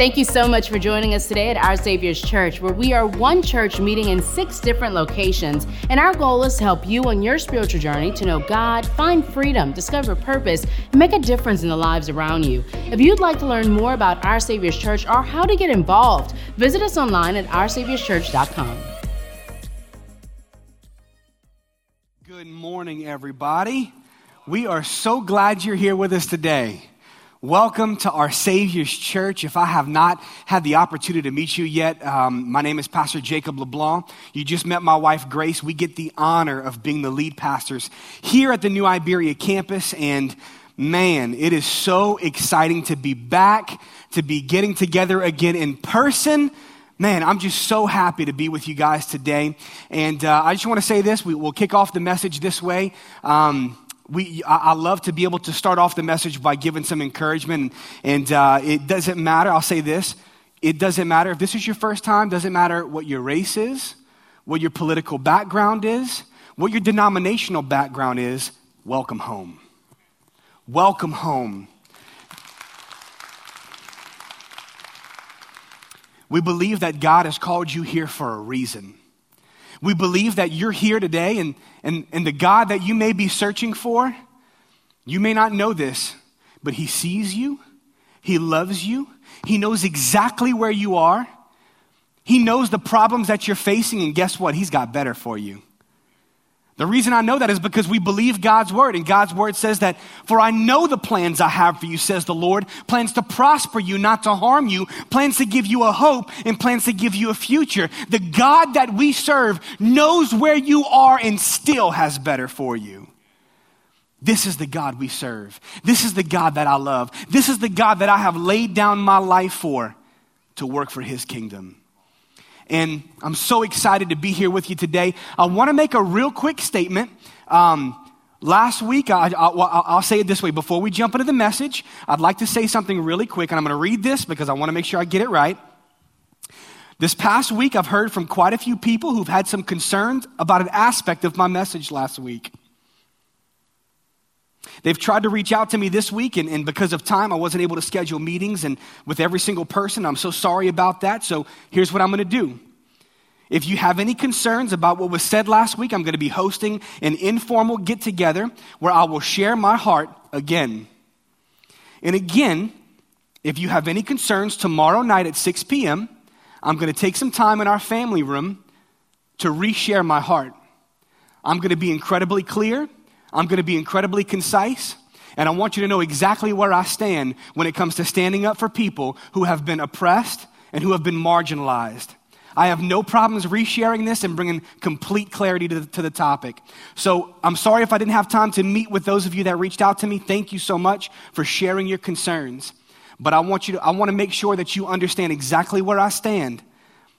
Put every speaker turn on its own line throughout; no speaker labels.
Thank you so much for joining us today at Our Savior's Church, where we are one church meeting in six different locations. And our goal is to help you on your spiritual journey to know God, find freedom, discover purpose, and make a difference in the lives around you. If you'd like to learn more about Our Savior's Church or how to get involved, visit us online at OurSavior'sChurch.com.
Good morning, everybody. We are so glad you're here with us today. Welcome to our Savior's Church. If I have not had the opportunity to meet you yet, um, my name is Pastor Jacob LeBlanc. You just met my wife, Grace. We get the honor of being the lead pastors here at the New Iberia campus. And man, it is so exciting to be back, to be getting together again in person. Man, I'm just so happy to be with you guys today. And uh, I just want to say this. We, will kick off the message this way. Um, we, I, love to be able to start off the message by giving some encouragement. And uh, it doesn't matter, I'll say this it doesn't matter if this is your first time, doesn't matter what your race is, what your political background is, what your denominational background is, welcome home. Welcome home. We believe that God has called you here for a reason. We believe that you're here today and, and, and the God that you may be searching for, you may not know this, but He sees you, He loves you, He knows exactly where you are, He knows the problems that you're facing, and guess what? He's got better for you. The reason I know that is because we believe God's word, and God's word says that, For I know the plans I have for you, says the Lord plans to prosper you, not to harm you, plans to give you a hope, and plans to give you a future. The God that we serve knows where you are and still has better for you. This is the God we serve. This is the God that I love. This is the God that I have laid down my life for to work for his kingdom and I'm so excited to be here with you today. I want to make a real quick statement. Um, last week, I, will say it this way before we jump into the message, I'd like to say something really quick, and I'm going to read this because I want to make sure I get it right. This past week, I've heard from quite a few people who've had some concerns about an aspect of my message last week. They've tried to reach out to me this week, and, and, because of time, I wasn't able to schedule meetings and with every single person. I'm so sorry about that. So here's what I'm going to do. If you have any concerns about what was said last week, I'm going to be hosting an informal get together where I will share my heart again. And again, if you have any concerns tomorrow night at 6 p.m., I'm going to take some time in our family room to reshare my heart. I'm going to be incredibly clear. I'm going to be incredibly concise, and I want you to know exactly where I stand when it comes to standing up for people who have been oppressed and who have been marginalized. I have no problems resharing this and bringing complete clarity to the, to the, topic. So I'm sorry if I didn't have time to meet with those of you that reached out to me. Thank you so much for sharing your concerns. But I want you to, I want to make sure that you understand exactly where I stand.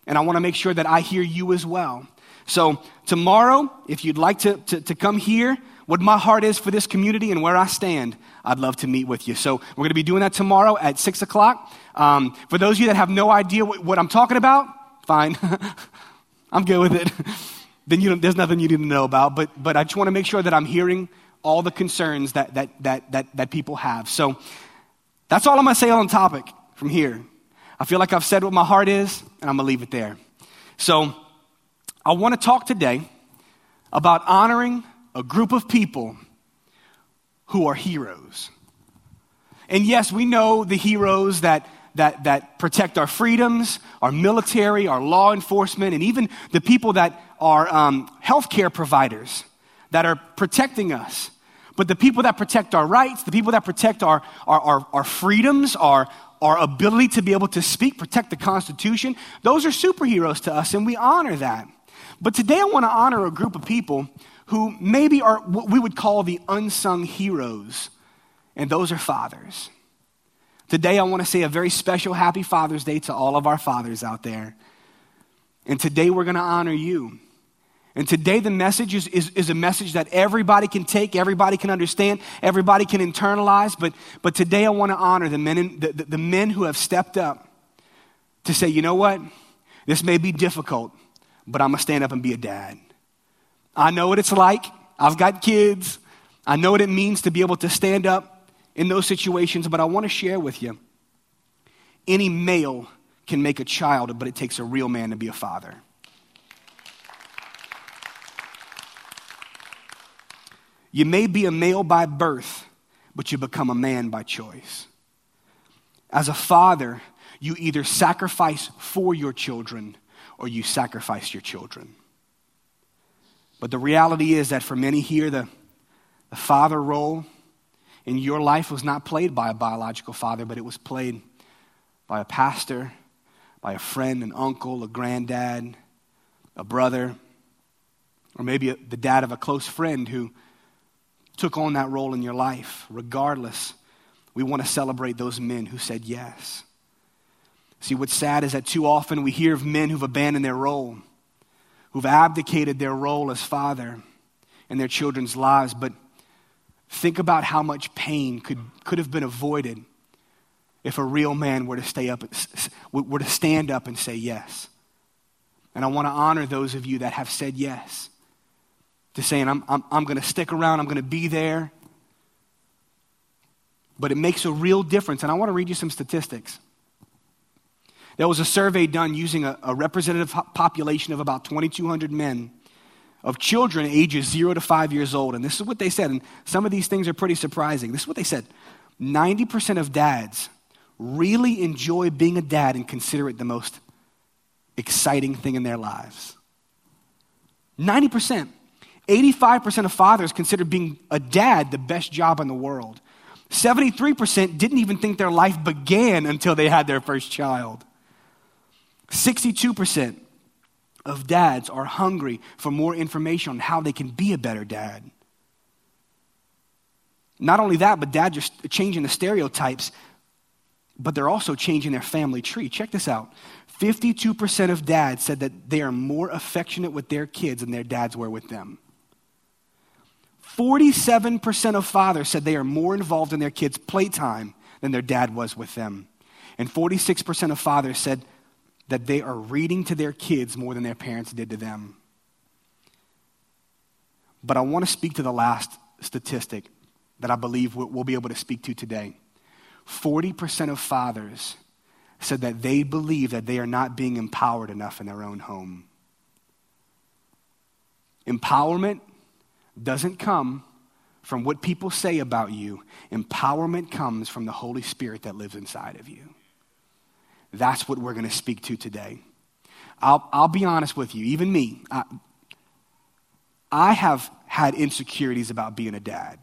And I want to make sure that I hear you as well. So tomorrow, if you'd like to, to, to come here, what my heart is for this community and where I stand, I'd love to meet with you. So we're going to be doing that tomorrow at 6 o'clock. Um, for those of you that have no idea what, what I'm talking about, fine. I'm good with it. then you there's nothing you need to know about. But, but I just want to make sure that I'm hearing all the concerns that, that, that, that, that people have. So that's all I'm going to say on topic from here. I feel like I've said what my heart is, and I'm going to leave it there. So I want to talk today about honoring a group of people who are heroes. And yes, we know the heroes that, that, that protect our freedoms, our military, our law enforcement, and even the people that are um, healthcare providers that are protecting us. But the people that protect our rights, the people that protect our, our, our, our freedoms, our, our ability to be able to speak, protect the Constitution, those are superheroes to us, and we honor that. But today I want to honor a group of people who maybe are what we would call the unsung heroes, and those are fathers. Today, I want to say a very special happy Father's Day to all of our fathers out there. And today, we're going to honor you. And today, the message is, is, is, a message that everybody can take, everybody can understand, everybody can internalize. But, but today, I want to honor the men, in, the, the, the men who have stepped up to say, you know what? This may be difficult, but I'm going to stand up and be a dad. I know what it's like. I've got kids. I know what it means to be able to stand up in those situations, but I want to share with you. any male can make a child, but it takes a real man to be a father. You may be a male by birth, but you become a man by choice. As a father, you either sacrifice for your children or you sacrifice your children. But the reality is that for many here, the, the father role in your life was not played by a biological father, but it was played by a pastor, by a friend, an uncle, a granddad, a brother, or maybe the dad of a close friend who took on that role in your life. Regardless, we want to celebrate those men who said yes. See, what's sad is that too often we hear of men who've abandoned their role, who've abdicated their role as father in their children's lives. But think about how much pain could, could have been avoided if a real man were to, stay up, were to stand up and say yes. And I want to honor those of you that have said yes to saying, I'm, I'm, I'm going to stick around, I'm going to be there. But it makes a real difference. And I want to read you some statistics. There was a survey done using a, a representative population of about 2,200 men of children ages zero to five years old. And this is what they said. And some of these things are pretty surprising. This is what they said 90% of dads really enjoy being a dad and consider it the most exciting thing in their lives. 90%. 85% of fathers consider being a dad the best job in the world. 73% didn't even think their life began until they had their first child. 62% of dads are hungry for more information on how they can be a better dad. Not only that, but dads are changing the stereotypes, but they're also changing their family tree. Check this out 52% of dads said that they are more affectionate with their kids than their dads were with them. 47% of fathers said they are more involved in their kids' playtime than their dad was with them. And 46% of fathers said that they are reading to their kids more than their parents did to them. But I want to speak to the last statistic that I believe we'll be able to speak to today. 40% of fathers said that they believe that they are not being empowered enough in their own home. Empowerment doesn't come from what people say about you. Empowerment comes from the Holy Spirit that lives inside of you. That's what we're going to speak to today. I'll, I'll be honest with you, even me, I, I have had insecurities about being a dad.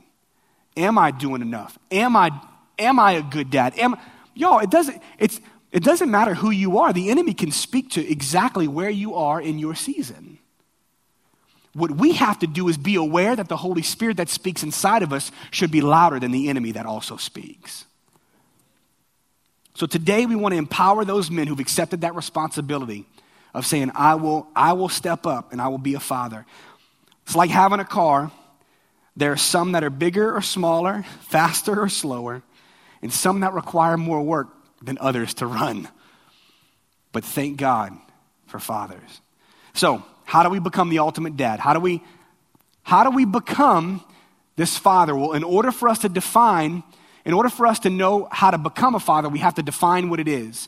Am I doing enough? Am I, am I a good dad? Am, y'all, it doesn't, it's, it doesn't matter who you are. The enemy can speak to exactly where you are in your season. What we have to do is be aware that the Holy Spirit that speaks inside of us should be louder than the enemy that also speaks. So today we want to empower those men who've accepted that responsibility of saying, I will, I will step up and I will be a father. It's like having a car. There are some that are bigger or smaller, faster or slower, and some that require more work than others to run. But thank God for fathers. So, how do we become the ultimate dad? How do we, how do we become this father? Well, in order for us to define, in order for us to know how to become a father, we have to define what it is.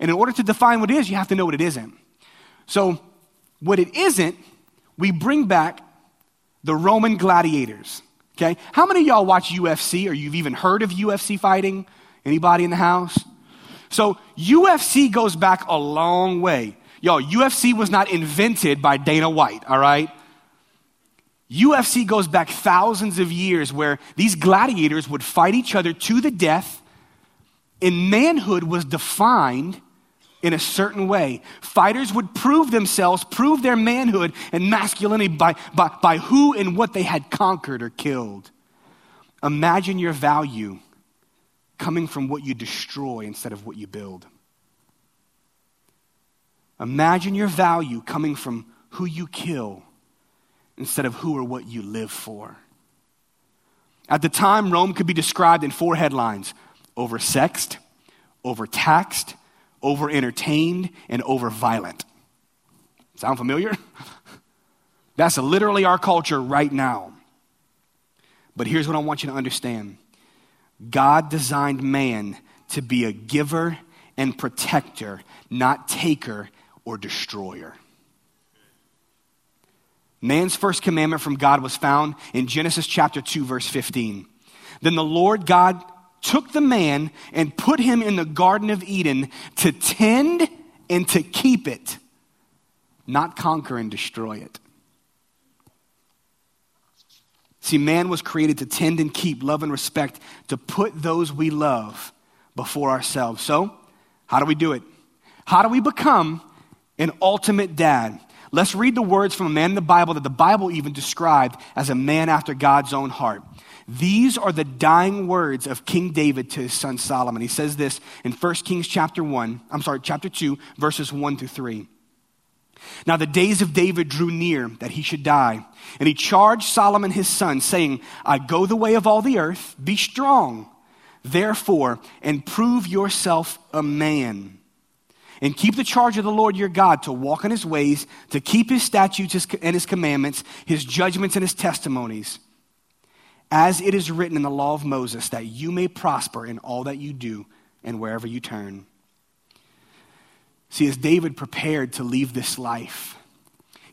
And in order to define what it is, you have to know what it isn't. So, what it isn't, we bring back the Roman gladiators. Okay? How many of y'all watch UFC or you've even heard of UFC fighting? Anybody in the house? So, UFC goes back a long way. Y'all, UFC was not invented by Dana White, all right? UFC goes back thousands of years where these gladiators would fight each other to the death, and manhood was defined in a certain way. Fighters would prove themselves, prove their manhood and masculinity by, by, by who and what they had conquered or killed. Imagine your value coming from what you destroy instead of what you build. Imagine your value coming from who you kill instead of who or what you live for. At the time, Rome could be described in four headlines oversexed, overtaxed, over entertained, and over violent. Sound familiar? That's literally our culture right now. But here's what I want you to understand God designed man to be a giver and protector, not taker or destroyer. Man's first commandment from God was found in Genesis chapter 2, verse 15. Then the Lord God took the man and put him in the Garden of Eden to tend and to keep it, not conquer and destroy it. See, man was created to tend and keep, love and respect, to put those we love before ourselves. So, how do we do it? How do we become an ultimate dad? Let's read the words from a man in the Bible that the Bible even described as a man after God's own heart. These are the dying words of King David to his son Solomon. He says this in 1 Kings chapter 1, I'm sorry, chapter 2, verses 1 through 3. Now the days of David drew near that he should die, and he charged Solomon his son, saying, I go the way of all the earth, be strong, therefore, and prove yourself a man. And keep the charge of the Lord your God to walk in his ways, to keep his statutes and his commandments, his judgments and his testimonies as it is written in the law of Moses, that you may prosper in all that you do and wherever you turn. See, as David prepared to leave this life,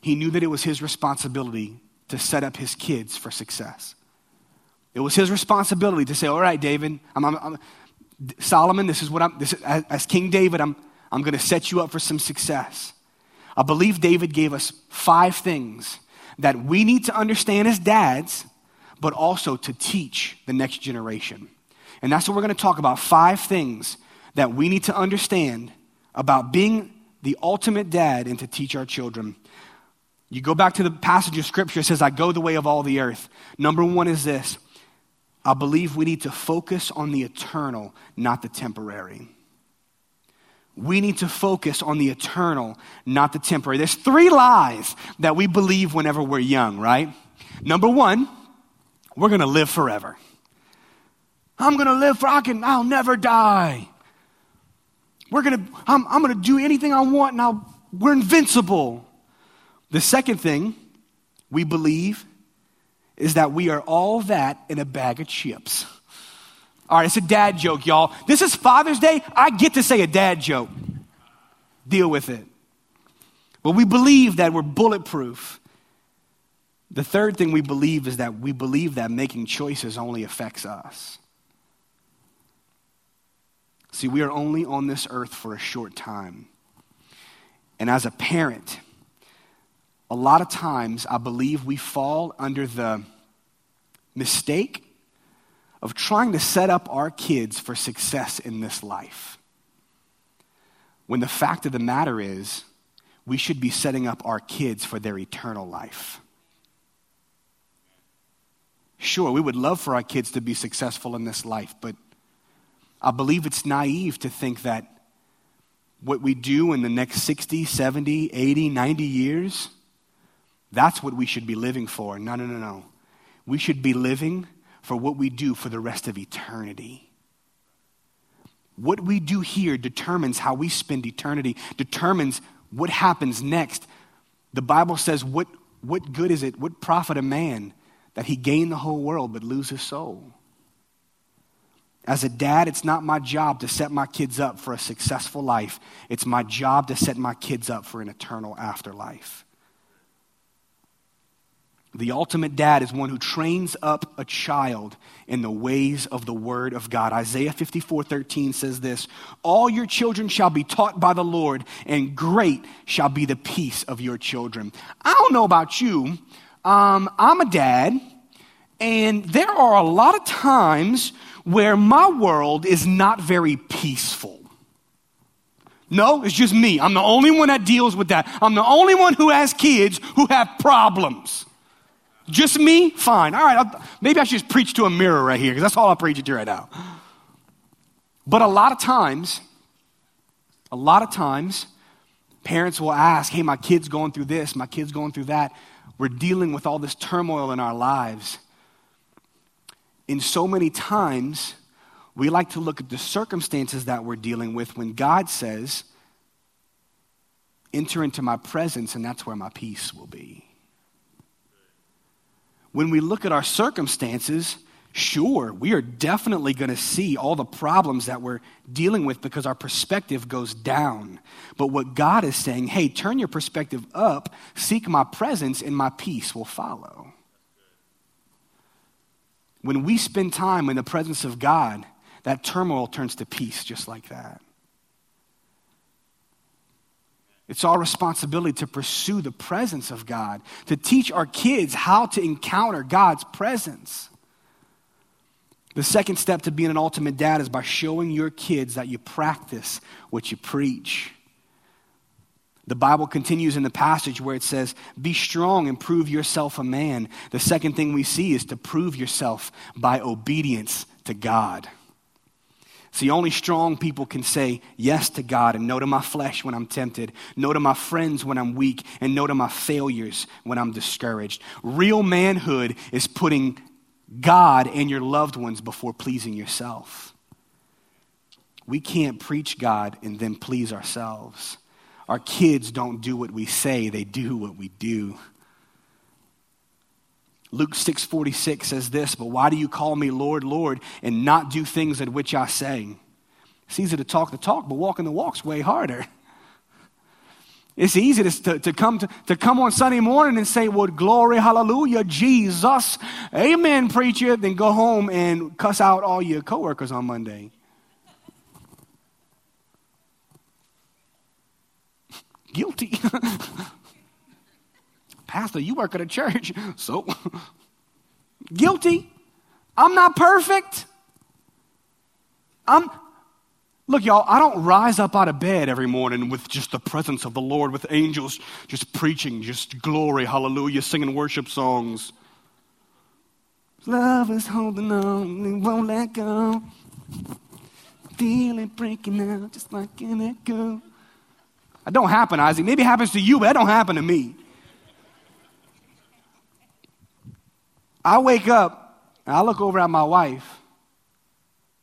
he knew that it was his responsibility to set up his kids for success. It was his responsibility to say, All right, David, I'm, I'm, I'm Solomon, this is what I'm, this is, as, as King David, I'm, I'm going to set you up for some success. I believe David gave us five things that we need to understand as dads but also to teach the next generation. And that's what we're going to talk about five things that we need to understand about being the ultimate dad and to teach our children. You go back to the passage of scripture, it says, I go the way of all the earth. Number one is this I believe we need to focus on the eternal, not the temporary. We need to focus on the eternal, not the temporary. There's three lies that we believe whenever we're young, right? Number one, we're going to live forever. I'm going to live for, I can, I'll never die. We're going to, I'm, I'm going to do anything I want and I'll, we're invincible. The second thing we believe is that we are all that in a bag of chips. All right, it's a dad joke, y'all. This is Father's Day. I get to say a dad joke. Deal with it. But we believe that we're bulletproof the third thing we believe is that we believe that making choices only affects us. See, we are only on this earth for a short time. And as a parent, a lot of times I believe we fall under the mistake of trying to set up our kids for success in this life. When the fact of the matter is, we should be setting up our kids for their eternal life. Sure, we would love for our kids to be successful in this life, but I believe it's naive to think that what we do in the next 60, 70, 80, 90 years, that's what we should be living for. No, no, no, no. We should be living for what we do for the rest of eternity. What we do here determines how we spend eternity, determines what happens next. The Bible says, What, what good is it? What profit a man that he gain the whole world but lose his soul. As a dad, it's not my job to set my kids up for a successful life. It's my job to set my kids up for an eternal afterlife. The ultimate dad is one who trains up a child in the ways of the word of God. Isaiah 54 13 says this All your children shall be taught by the Lord, and great shall be the peace of your children. I don't know about you, um, I'm a dad, and there are a lot of times where my world is not very peaceful. No, it's just me. I'm the only one that deals with that. I'm the only one who has kids who have problems. Just me? Fine. All right, I'll, maybe I should just preach to a mirror right here because that's all I'll preach to right now. But a lot of times, a lot of times, parents will ask, hey, my kid's going through this, my kid's going through that we're dealing with all this turmoil in our lives. In so many times, we like to look at the circumstances that we're dealing with when God says, Enter into my presence, and that's where my peace will be. When we look at our circumstances, Sure, we are definitely going to see all the problems that we're dealing with because our perspective goes down. But what God is saying, hey, turn your perspective up, seek my presence, and my peace will follow. When we spend time in the presence of God, that turmoil turns to peace just like that. It's our responsibility to pursue the presence of God, to teach our kids how to encounter God's presence. The second step to being an ultimate dad is by showing your kids that you practice what you preach. The Bible continues in the passage where it says, Be strong and prove yourself a man. The second thing we see is to prove yourself by obedience to God. See, only strong people can say yes to God and no to my flesh when I'm tempted, no to my friends when I'm weak, and no to my failures when I'm discouraged. Real manhood is putting God and your loved ones before pleasing yourself. We can't preach God and then please ourselves. Our kids don't do what we say, they do what we do. Luke 6:46 says this, "But why do you call me Lord, Lord, and not do things at which I say?" It's easy to talk the talk, but walking the walk's way harder. It's easy to, to, come to, to come on Sunday morning and say, Well, glory, hallelujah, Jesus, amen, preacher, then go home and cuss out all your coworkers on Monday. Guilty. Pastor, you work at a church, so guilty. I'm not perfect. I'm, Look, y'all, I don't rise up out of bed every morning with just the presence of the Lord, with angels just preaching, just glory, hallelujah, singing worship songs. Love is holding on, we won't let go. Feeling it breaking out just like an echo. That don't happen, Isaac. Maybe it happens to you, but that don't happen to me. I wake up and I look over at my wife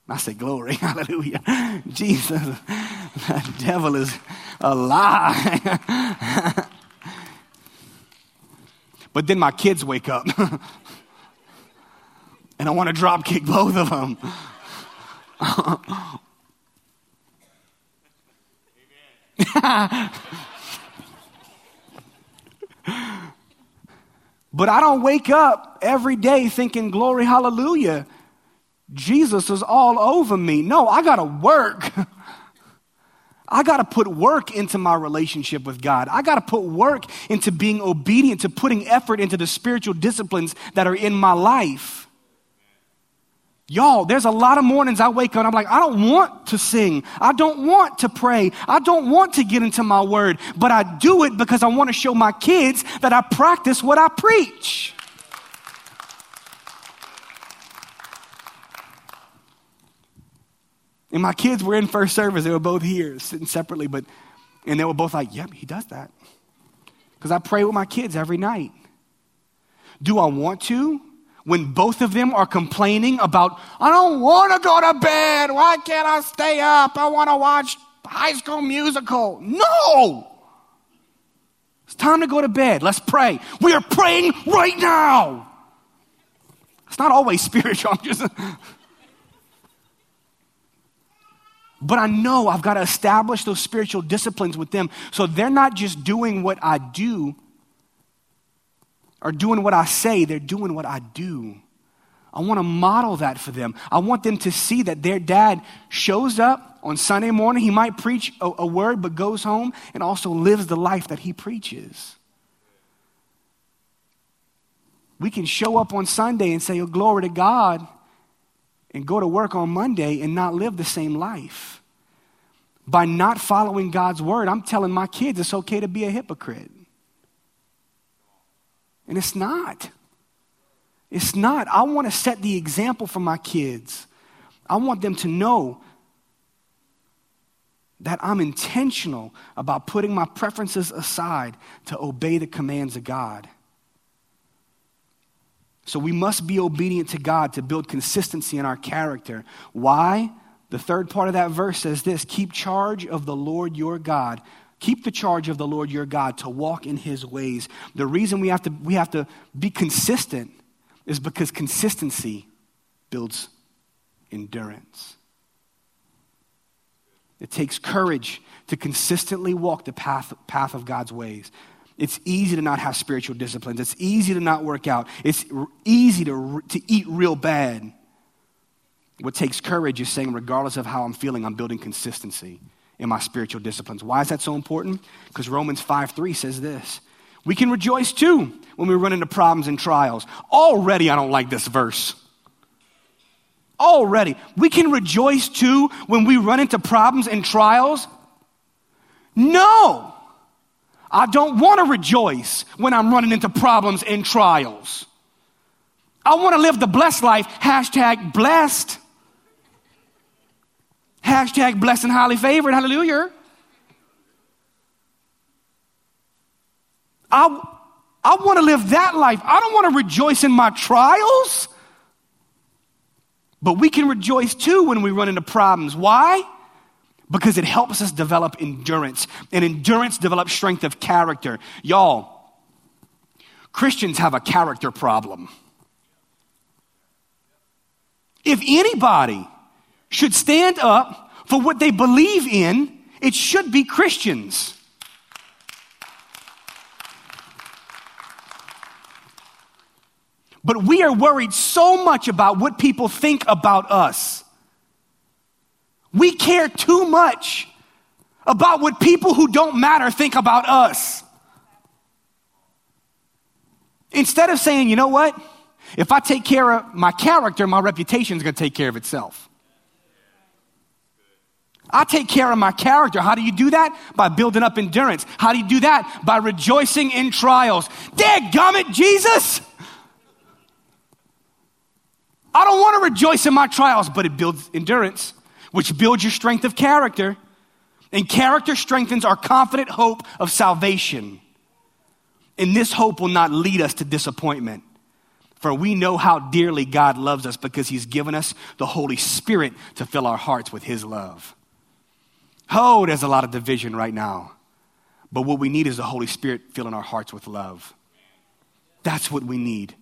and I say, Glory, hallelujah. Jesus, the devil is a lie. but then my kids wake up, and I want to drop kick both of them. But I don't wake up every day thinking, Glory, hallelujah. Jesus is all over me. No, I got to work. I got to put work into my relationship with God. I got to put work into being obedient, to putting effort into the spiritual disciplines that are in my life. Y'all, there's a lot of mornings I wake up and I'm like, I don't want to sing. I don't want to pray. I don't want to get into my word, but I do it because I want to show my kids that I practice what I preach. And my kids were in first service. They were both here, sitting separately, but and they were both like, "Yep, he does that." Because I pray with my kids every night. Do I want to? When both of them are complaining about, I don't want to go to bed. Why can't I stay up? I want to watch High School Musical. No! It's time to go to bed. Let's pray. We are praying right now. It's not always spiritual. I'm just. But I know I've got to establish those spiritual disciplines with them so they're not just doing what I do or doing what I say, they're doing what I do. I want to model that for them. I want them to see that their dad shows up on Sunday morning. He might preach a, a, word, but goes home and also lives the life that he preaches. We can show up on Sunday and say, Oh, glory to God, and go to work on Monday and not live the same life. By not following God's word, I'm telling my kids it's okay to be a hypocrite. And it's not. It's not. I want to set the example for my kids. I want them to know that I'm intentional about putting my preferences aside to obey the commands of God. So we must be obedient to God to build consistency in our character. Why? The third part of that verse says this keep charge of the Lord your God. Keep the charge of the Lord your God to walk in his ways. The reason we have to, we have to be consistent is because consistency builds endurance. It takes courage to consistently walk the path, path of God's ways. It's easy to not have spiritual disciplines. It's easy to not work out. It's easy to, to eat real bad. What takes courage is saying, regardless of how I'm feeling, I'm building consistency in my spiritual disciplines. Why is that so important? Because Romans 5 3 says this We can rejoice too when we run into problems and trials. Already, I don't like this verse. Already. We can rejoice too when we run into problems and trials. No, I don't want to rejoice when I'm running into problems and trials. I want to live the blessed life. Hashtag blessed. Hashtag blessed and highly favored. Hallelujah. I, I want to live that life. I don't want to rejoice in my trials. But we can rejoice too when we run into problems. Why? Because it helps us develop endurance. And endurance develops strength of character. Y'all, Christians have a character problem. If anybody should stand up for what they believe in, it should be Christians. But we are worried so much about what people think about us. We care too much about what people who don't matter think about us. Instead of saying, you know what? If I take care of my character, my reputation is going to take care of itself. I take care of my character. How do you do that? By building up endurance. How do you do that? By rejoicing in trials. Dadgummit, Jesus! I don't want to rejoice in my trials, but it builds endurance, which builds your strength of character. And character strengthens our confident hope of salvation. And this hope will not lead us to disappointment. For we know how dearly God loves us because He's given us the Holy Spirit to fill our hearts with His love. Oh, there's a lot of division right now. But what we need is the Holy Spirit filling our hearts with love. That's what we need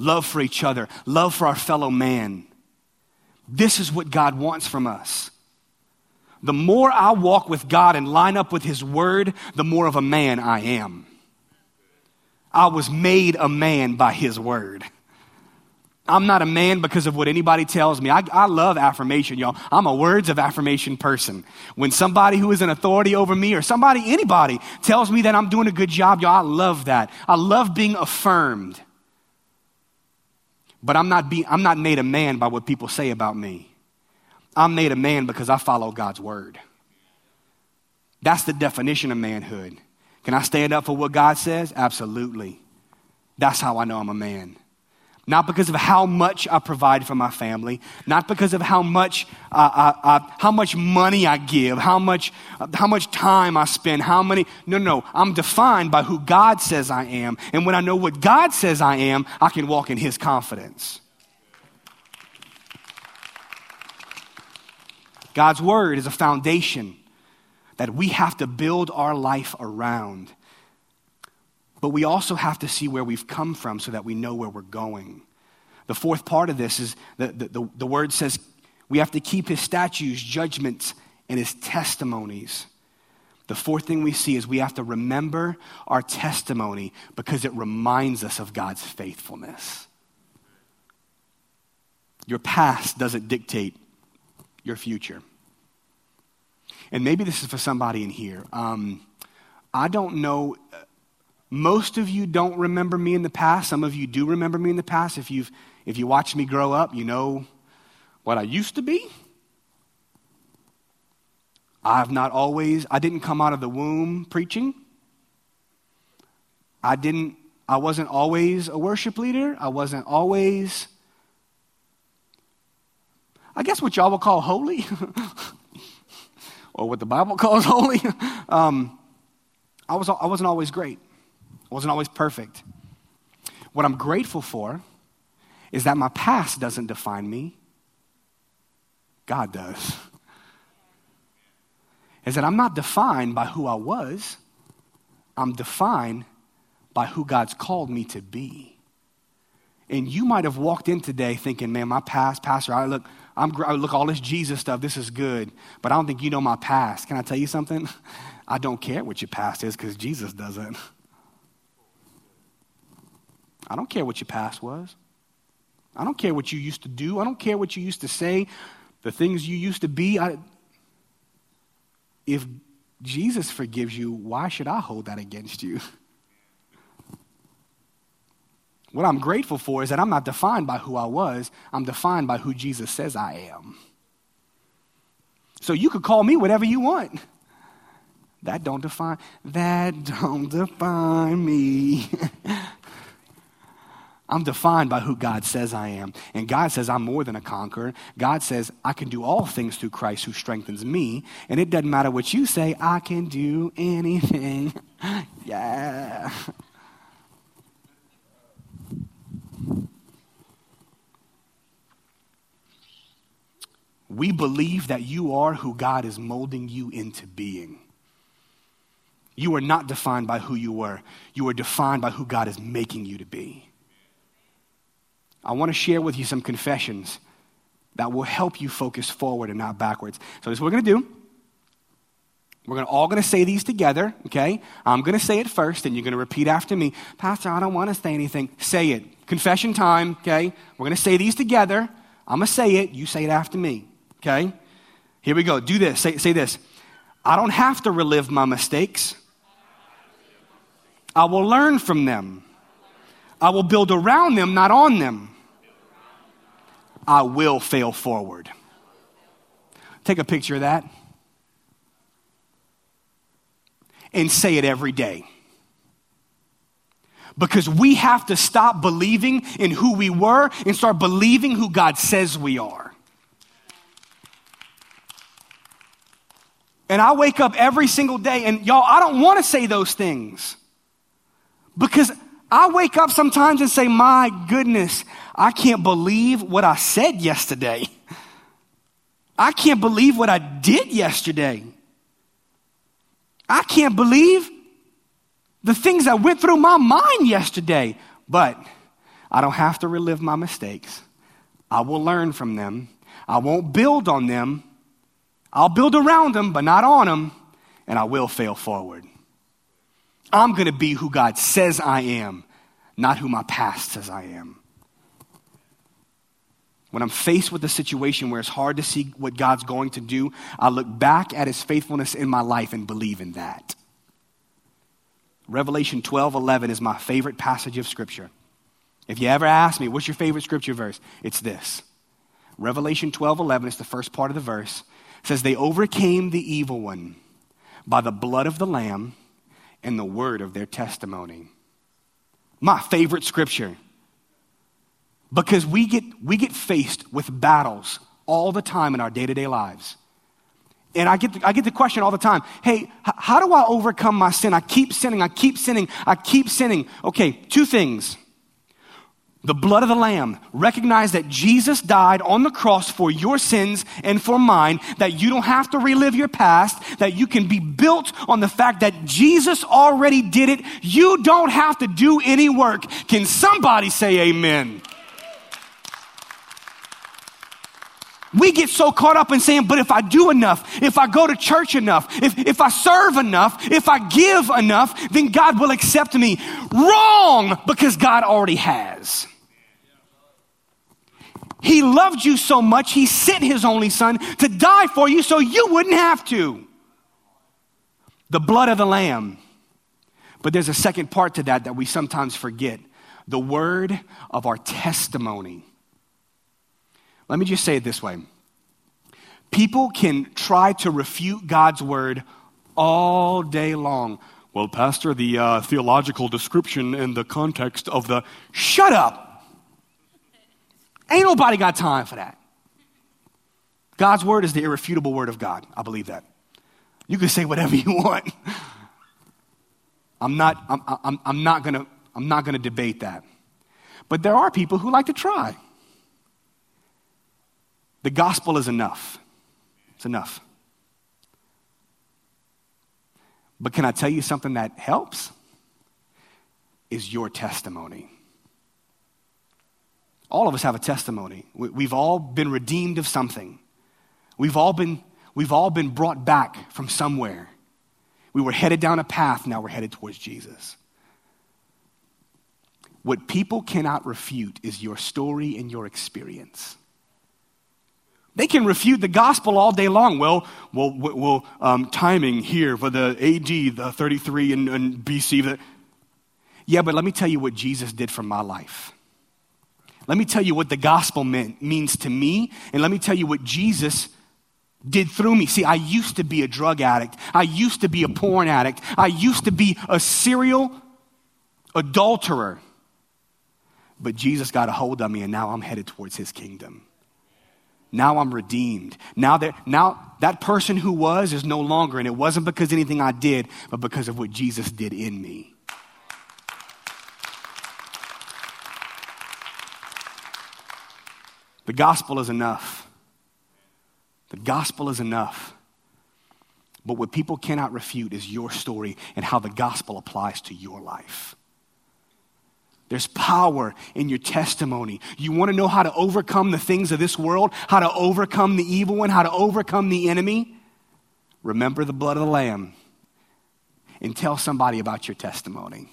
love for each other, love for our fellow man. This is what God wants from us. The more I walk with God and line up with His Word, the more of a man I am. I was made a man by His Word. I'm not a man because of what anybody tells me. I, I, love affirmation, y'all. I'm a words of affirmation person. When somebody who is an authority over me or somebody, anybody, tells me that I'm doing a good job, y'all, I love that. I love being affirmed. But I'm not, be, I'm not made a man by what people say about me. I'm made a man because I follow God's word. That's the definition of manhood. Can I stand up for what God says? Absolutely. That's how I know I'm a man. Not because of how much I provide for my family, not because of how much, uh, uh, uh, how much money I give, how much, how much time I spend, how many. No, no, I'm defined by who God says I am. And when I know what God says I am, I can walk in His confidence. God's word is a foundation that we have to build our life around. But we also have to see where we've come from so that we know where we're going. The fourth part of this is the, the, the, the word says we have to keep his statutes, judgments, and his testimonies. The fourth thing we see is we have to remember our testimony because it reminds us of God's faithfulness. Your past doesn't dictate your future. And maybe this is for somebody in here. Um, I don't know most of you don't remember me in the past. Some of you do remember me in the past. If, you've, if you watched me grow up, you know what I used to be. I've not always, I didn't come out of the womb preaching. I didn't, I wasn't always a worship leader. I wasn't always, I guess what y'all would call holy, or what the Bible calls holy. Um, I, was, I wasn't always great. Wasn't always perfect. What I'm grateful for is that my past doesn't define me, God does. Is that I'm not defined by who I was, I'm defined by who God's called me to be. And you might have walked in today thinking, man, my past, pastor, I look, I'm, I look all this Jesus stuff, this is good, but I don't think you know my past. Can I tell you something? I don't care what your past is because Jesus doesn't. I don't care what your past was. I don't care what you used to do. I don't care what you used to say, the things you used to be. I, if Jesus forgives you, why should I hold that against you? What I'm grateful for is that I'm not defined by who I was, I'm defined by who Jesus says I am. So you could call me whatever you want. That don't define that don't define me. I'm defined by who God says I am. And God says I'm more than a conqueror. God says I can do all things through Christ who strengthens me. And it doesn't matter what you say, I can do anything. yeah. We believe that you are who God is molding you into being. You are not defined by who you were, you are defined by who God is making you to be. I want to share with you some confessions that will help you focus forward and not backwards. So, this is what we're going to do. We're gonna, all going to say these together, okay? I'm going to say it first, and you're going to repeat after me. Pastor, I don't want to say anything. Say it. Confession time, okay? We're going to say these together. I'm going to say it. You say it after me, okay? Here we go. Do this. Say, say this. I don't have to relive my mistakes. I will learn from them. I will build around them, not on them. I will fail forward. Take a picture of that and say it every day. Because we have to stop believing in who we were and start believing who God says we are. And I wake up every single day, and y'all, I don't want to say those things. Because I wake up sometimes and say, My goodness, I can't believe what I said yesterday. I can't believe what I did yesterday. I can't believe the things that went through my mind yesterday. But I don't have to relive my mistakes. I will learn from them. I won't build on them. I'll build around them, but not on them. And I will fail forward. I'm going to be who God says I am, not who my past says I am. When I'm faced with a situation where it's hard to see what God's going to do, I look back at his faithfulness in my life and believe in that. Revelation 12 11 is my favorite passage of Scripture. If you ever ask me, what's your favorite Scripture verse? It's this. Revelation 12 11 is the first part of the verse. It says, They overcame the evil one by the blood of the Lamb and the word of their testimony. My favorite Scripture because we get, we get faced with battles all the time in our day to day lives. And I get, the, I get the question all the time hey, how do I overcome my sin? I keep sinning, I keep sinning, I keep sinning. Okay, two things. The blood of the Lamb. Recognize that Jesus died on the cross for your sins and for mine, that you don't have to relive your past, that you can be built on the fact that Jesus already did it. You don't have to do any work. Can somebody say amen? We get so caught up in saying, but if I do enough, if I go to church enough, if, if I serve enough, if I give enough, then God will accept me. Wrong, because God already has. He loved you so much, He sent His only Son to die for you so you wouldn't have to. The blood of the Lamb. But there's a second part to that that we sometimes forget the word of our testimony. Let me just say it this way people can try to refute God's word all day long. Well, Pastor, the uh, theological description in the context of the. Shut up! Ain't nobody got time for that. God's word is the irrefutable word of God. I believe that. You can say whatever you want. I'm not, I'm, I'm, I'm not gonna, I'm not gonna debate that. But there are people who like to try. The gospel is enough. It's enough. But can I tell you something that helps? Is your testimony. All of us have a testimony. We've all been redeemed of something. We've all been, we've all been brought back from somewhere. We were headed down a path, now we're headed towards Jesus. What people cannot refute is your story and your experience. They can refute the gospel all day long. Well, well, well um, timing here for the AD, the 33 and, and BC. The... Yeah, but let me tell you what Jesus did for my life. Let me tell you what the gospel meant, means to me, and let me tell you what Jesus did through me. See, I used to be a drug addict. I used to be a porn addict. I used to be a serial adulterer. But Jesus got a hold of me, and now I'm headed towards his kingdom. Now I'm redeemed. Now that, now that person who was is no longer, and it wasn't because anything I did, but because of what Jesus did in me. The gospel is enough. The gospel is enough. But what people cannot refute is your story and how the gospel applies to your life. There's power in your testimony. You want to know how to overcome the things of this world, how to overcome the evil one, how to overcome the enemy? Remember the blood of the Lamb and tell somebody about your testimony.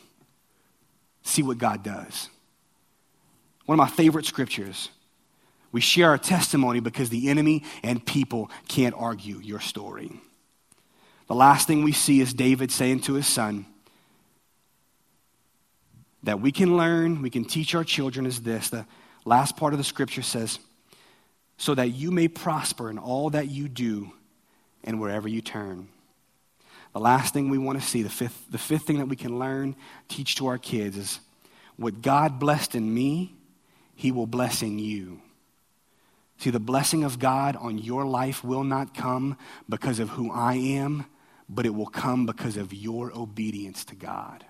See what God does. One of my favorite scriptures. We share our testimony because the enemy and people can't argue your story. The last thing we see is David saying to his son, that we can learn, we can teach our children is this. The last part of the scripture says, so that you may prosper in all that you do and wherever you turn. The last thing we want to see, the fifth, the fifth thing that we can learn, teach to our kids is what God blessed in me, He will bless in you. See, the blessing of God on your life will not come because of who I am, but it will come because of your obedience to God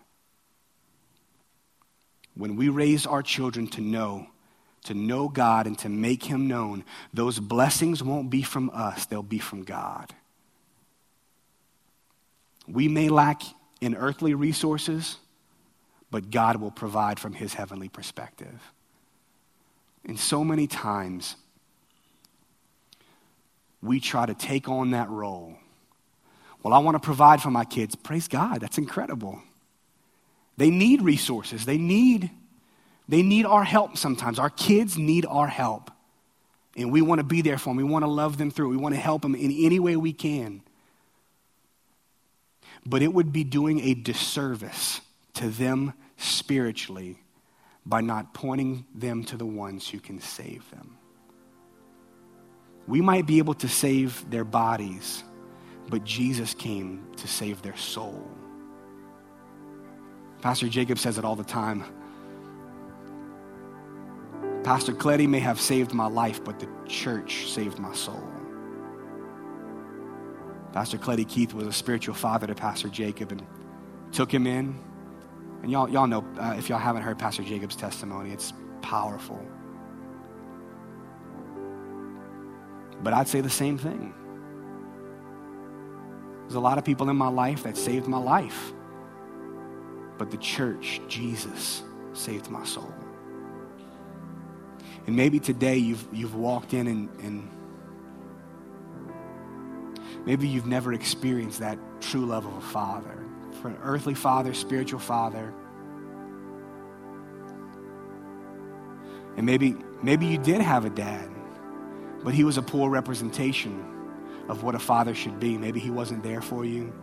when we raise our children to know, to know God and to make Him known, those blessings won't be from us, they'll be from God. We may lack in earthly resources, but God will provide from His heavenly perspective. And so many times, we try to take on that role. Well, I want to provide for my kids. Praise God, that's incredible. They need resources. They need, they need our help sometimes. Our kids need our help. And we want to be there for them. We want to love them through. We want to help them in any way we can. But it would be doing a disservice to them spiritually by not pointing them to the ones who can save them. We might be able to save their bodies, but Jesus came to save their soul. Pastor Jacob says it all the time. Pastor Cleddie may have saved my life, but the church saved my soul. Pastor Cleddie Keith was a spiritual father to Pastor Jacob and took him in. And y'all, y'all know, uh, if y'all haven't heard Pastor Jacob's testimony, it's powerful. But I'd say the same thing. There's a lot of people in my life that saved my life. But the church, Jesus, saved my soul. And maybe today you've, you've walked in and, and maybe you've never experienced that true love of a father. For an earthly father, spiritual father. And maybe, maybe you did have a dad, but he was a poor representation of what a father should be. Maybe he wasn't there for you.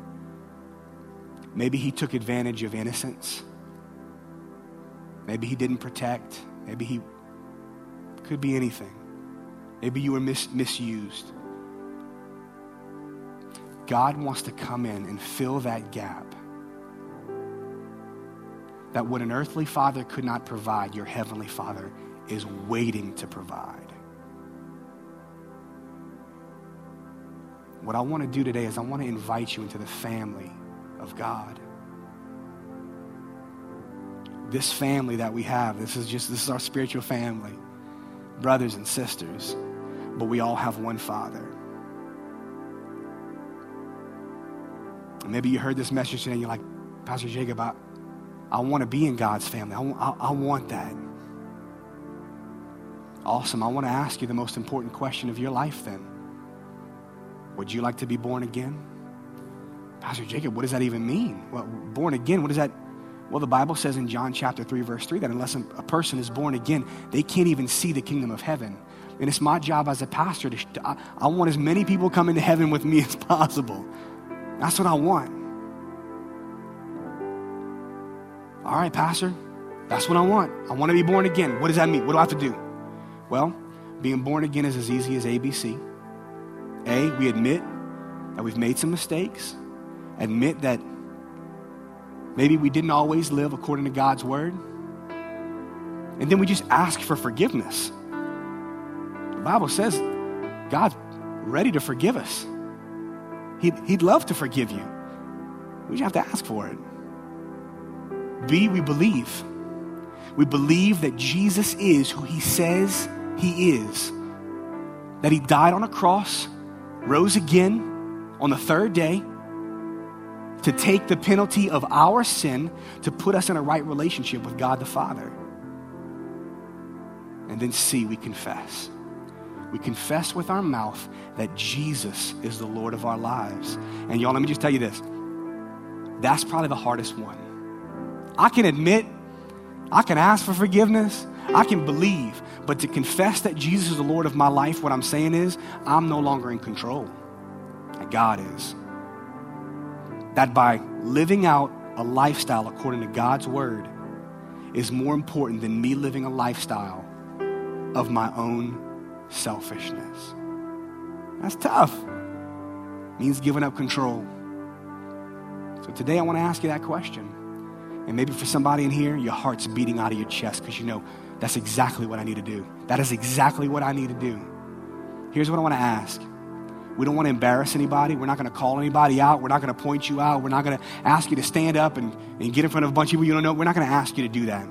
Maybe he took advantage of innocence. Maybe he didn't protect. Maybe he could be anything. Maybe you were mis- misused. God wants to come in and fill that gap. That what an earthly father could not provide, your heavenly father is waiting to provide. What I want to do today is I want to invite you into the family of God. This family that we have, this is just this is our spiritual family, brothers and sisters, but we all have one Father. And maybe you heard this message today and you're like, Pastor Jacob, I, I want to be in God's family. I, I, I want that. Awesome. I want to ask you the most important question of your life then. Would you like to be born again? Pastor Jacob, what does that even mean? Well, born again, what does that? Well, the Bible says in John chapter 3, verse 3, that unless a person is born again, they can't even see the kingdom of heaven. And it's my job as a pastor to, I, I want as many people coming to heaven with me as possible. That's what I want. All right, Pastor, that's what I want. I want to be born again. What does that mean? What do I have to do? Well, being born again is as easy as ABC. A, we admit that we've made some mistakes, admit that maybe we didn't always live according to God's word, and then we just ask for forgiveness. The Bible says God's ready to forgive us. He'd, he'd love to forgive you. We just have to ask for it. B, we believe. We believe that Jesus is who he says he is. That he died on a cross, rose again on the third day to take the penalty of our sin to put us in a right relationship with God the Father. And then C, we confess. We confess with our mouth that Jesus is the Lord of our lives. And y'all, let me just tell you this that's probably the hardest one. I can admit, I can ask for forgiveness, I can believe, but to confess that Jesus is the Lord of my life, what I'm saying is, I'm no longer in control. God is. That by living out a lifestyle according to God's word is more important than me living a lifestyle of my own selfishness. That's tough. It means giving up control. So today I want to ask you that question. And maybe for somebody in here, your heart's beating out of your chest because you know that's exactly what I need to do. That is exactly what I need to do. Here's what I want to ask. We don't want to embarrass anybody. We're not going to call anybody out. We're not going to point you out. We're not going to ask you to stand up and, and get in front of a bunch of people you don't know. We're not going to ask you to do that.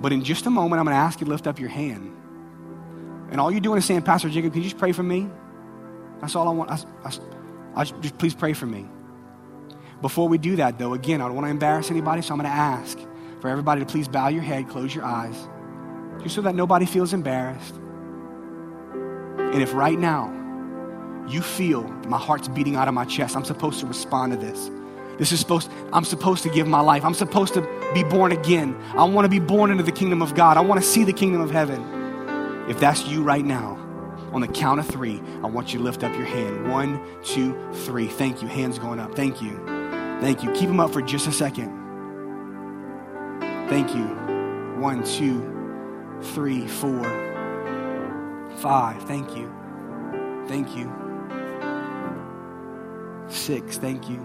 But in just a moment, I'm going to ask you to lift up your hand. And all you're doing is saying, Pastor Jacob, can you just pray for me? That's all I want. I, I, I just, just please pray for me. Before we do that, though, again, I don't want to embarrass anybody, so I'm going to ask for everybody to please bow your head, close your eyes, just so that nobody feels embarrassed. And if right now you feel my heart's beating out of my chest, I'm supposed to respond to this. This is supposed, I'm supposed to give my life. I'm supposed to be born again. I want to be born into the kingdom of God. I want to see the kingdom of heaven. If that's you right now, on the count of three, I want you to lift up your hand. One, two, three. Thank you. Hands going up. Thank you. Thank you. Keep them up for just a second. Thank you. One, two, three, four, five. Thank you. Thank you. Six. Thank you.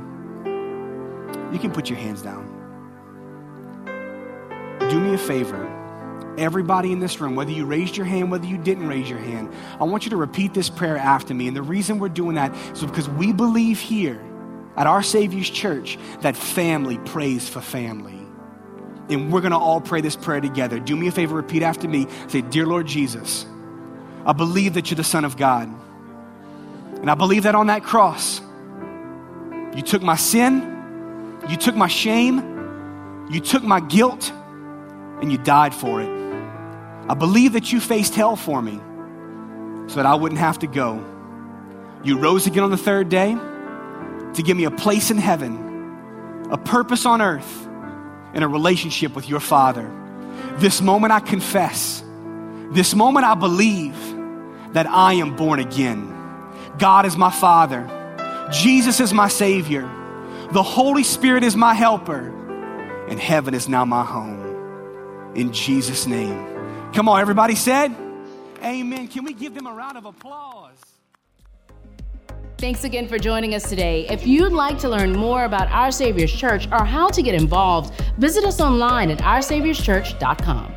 You can put your hands down. Do me a favor everybody in this room, whether you raised your hand, whether you didn't raise your hand, I want you to repeat this prayer after me. And the reason we're doing that is because we believe here at our Savior's church that family prays for family. And we're going to all pray this prayer together. Do me a favor, repeat after me. Say, Dear Lord Jesus, I believe that you're the Son of God. And I believe that on that cross, you took my sin, you took my shame, you took my guilt, and you died for it. I believe that you faced hell for me so that I wouldn't have to go. You rose again on the third day to give me a place in heaven, a purpose on earth, and a relationship with your Father. This moment I confess, this moment I believe that I am born again. God is my Father, Jesus is my Savior, the Holy Spirit is my helper, and heaven is now my home. In Jesus' name. Come on, everybody said, Amen. Can we give them a round of applause?
Thanks again for joining us today. If you'd like to learn more about Our Savior's Church or how to get involved, visit us online at oursaviorschurch.com.